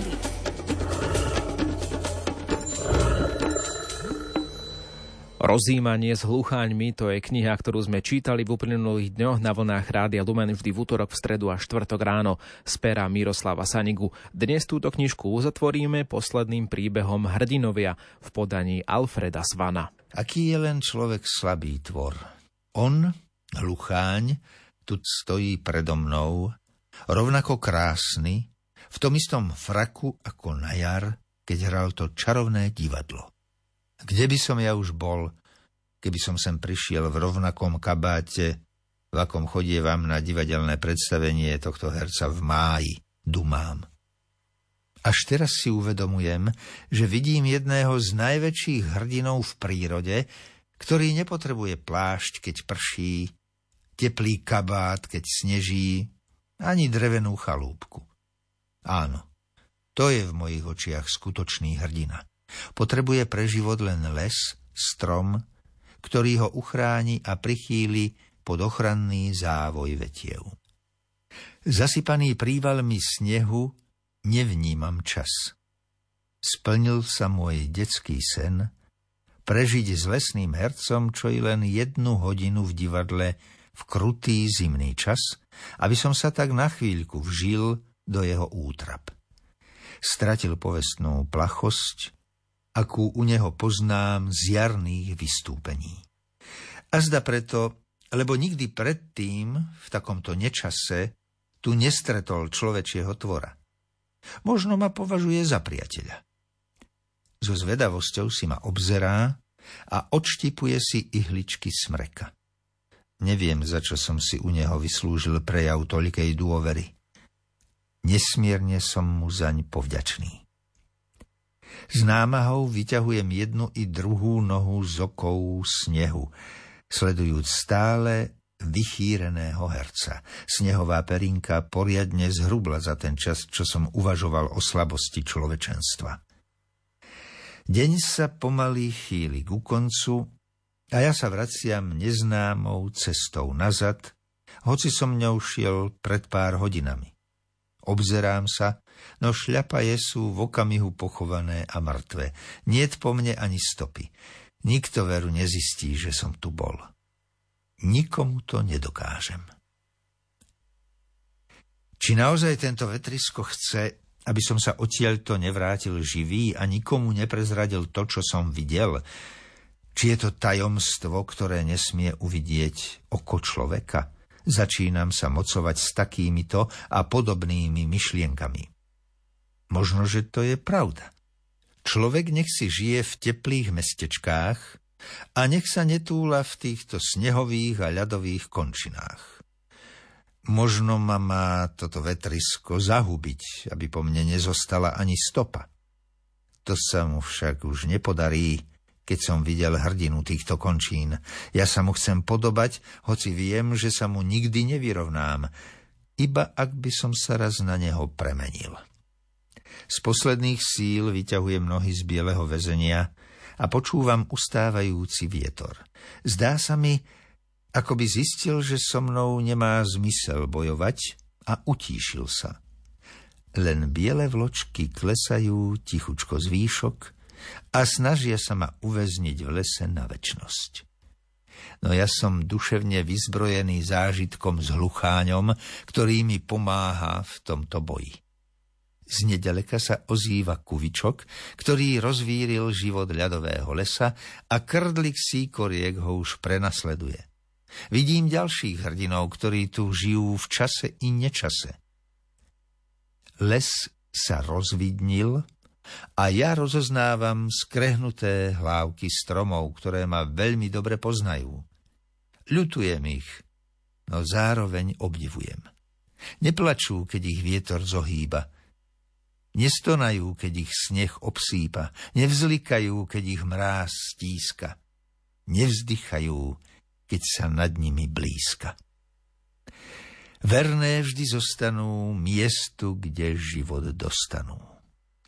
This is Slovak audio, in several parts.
prírody. Rozímanie s hlucháňmi to je kniha, ktorú sme čítali v uplynulých dňoch na vlnách Rádia Lumen vždy v útorok, v stredu a štvrtok ráno z pera Miroslava Sanigu. Dnes túto knižku uzatvoríme posledným príbehom Hrdinovia v podaní Alfreda Svana. Aký je len človek slabý tvor? On, hlucháň, tu stojí predo mnou, rovnako krásny, v tom istom fraku ako na jar, keď hral to čarovné divadlo. Kde by som ja už bol, keby som sem prišiel v rovnakom kabáte, v akom chodievam na divadelné predstavenie tohto herca v máji, dumám. Až teraz si uvedomujem, že vidím jedného z najväčších hrdinov v prírode, ktorý nepotrebuje plášť, keď prší, teplý kabát, keď sneží, ani drevenú chalúbku. Áno, to je v mojich očiach skutočný hrdina. Potrebuje pre život len les, strom, ktorý ho uchráni a prichýli pod ochranný závoj vetiev. Zasypaný prívalmi snehu nevnímam čas. Splnil sa môj detský sen prežiť s lesným hercom čo i len jednu hodinu v divadle v krutý zimný čas, aby som sa tak na chvíľku vžil do jeho útrap. Stratil povestnú plachosť, akú u neho poznám z jarných vystúpení. A zda preto, lebo nikdy predtým v takomto nečase tu nestretol človečieho tvora. Možno ma považuje za priateľa. So zvedavosťou si ma obzerá a odštipuje si ihličky smreka. Neviem, za čo som si u neho vyslúžil prejav toľkej dôvery. Nesmierne som mu zaň povďačný. S námahou vyťahujem jednu i druhú nohu z okou snehu, sledujúc stále vychýreného herca. Snehová perinka poriadne zhrubla za ten čas, čo som uvažoval o slabosti človečenstva. Deň sa pomaly chýli ku koncu a ja sa vraciam neznámou cestou nazad, hoci som ňou šiel pred pár hodinami. Obzerám sa, no šľapaje sú v okamihu pochované a mŕtve. Niet po mne ani stopy. Nikto veru nezistí, že som tu bol. Nikomu to nedokážem. Či naozaj tento vetrisko chce, aby som sa odtiaľto nevrátil živý a nikomu neprezradil to, čo som videl, či je to tajomstvo, ktoré nesmie uvidieť oko človeka? Začínam sa mocovať s takýmito a podobnými myšlienkami. Možno, že to je pravda. Človek nech si žije v teplých mestečkách a nech sa netúla v týchto snehových a ľadových končinách. Možno ma má toto vetrisko zahubiť, aby po mne nezostala ani stopa. To sa mu však už nepodarí, keď som videl hrdinu týchto končín. Ja sa mu chcem podobať, hoci viem, že sa mu nikdy nevyrovnám, iba ak by som sa raz na neho premenil. Z posledných síl vyťahujem nohy z bieleho väzenia a počúvam ustávajúci vietor. Zdá sa mi, ako by zistil, že so mnou nemá zmysel bojovať a utíšil sa. Len biele vločky klesajú tichučko z výšok a snažia sa ma uväzniť v lese na väčnosť. No ja som duševne vyzbrojený zážitkom s hlucháňom, ktorý mi pomáha v tomto boji. Z nedaleka sa ozýva kuvičok, ktorý rozvíril život ľadového lesa a krdlik síkoriek ho už prenasleduje. Vidím ďalších hrdinov, ktorí tu žijú v čase i nečase. Les sa rozvidnil a ja rozoznávam skrehnuté hlávky stromov, ktoré ma veľmi dobre poznajú. Ľutujem ich, no zároveň obdivujem. Neplačú, keď ich vietor zohýba. Nestonajú, keď ich sneh obsýpa. Nevzlikajú, keď ich mráz stíska. Nevzdychajú, keď sa nad nimi blízka. Verné vždy zostanú miestu, kde život dostanú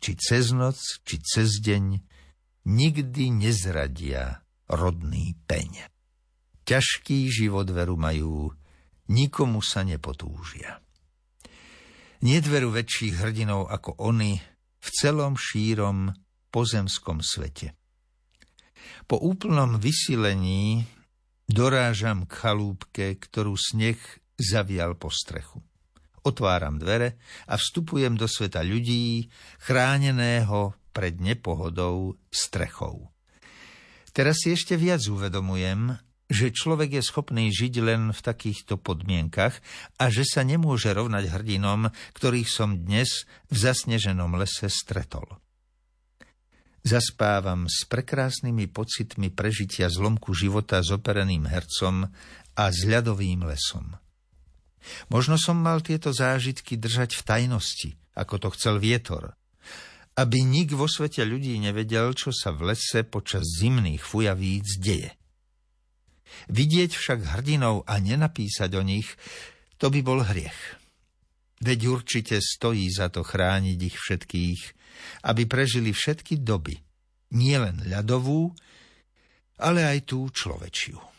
či cez noc, či cez deň, nikdy nezradia rodný peň. Ťažký život veru majú, nikomu sa nepotúžia. Nie veru väčších hrdinov ako oni, v celom šírom pozemskom svete. Po úplnom vysilení dorážam k chalúbke, ktorú sneh zavial po strechu. Otváram dvere a vstupujem do sveta ľudí, chráneného pred nepohodou strechou. Teraz si ešte viac uvedomujem, že človek je schopný žiť len v takýchto podmienkach a že sa nemôže rovnať hrdinom, ktorých som dnes v zasneženom lese stretol. Zaspávam s prekrásnymi pocitmi prežitia zlomku života s opereným hercom a s ľadovým lesom. Možno som mal tieto zážitky držať v tajnosti, ako to chcel vietor, aby nik vo svete ľudí nevedel, čo sa v lese počas zimných fujavíc deje. Vidieť však hrdinov a nenapísať o nich, to by bol hriech. Veď určite stojí za to chrániť ich všetkých, aby prežili všetky doby, nielen ľadovú, ale aj tú človečiu.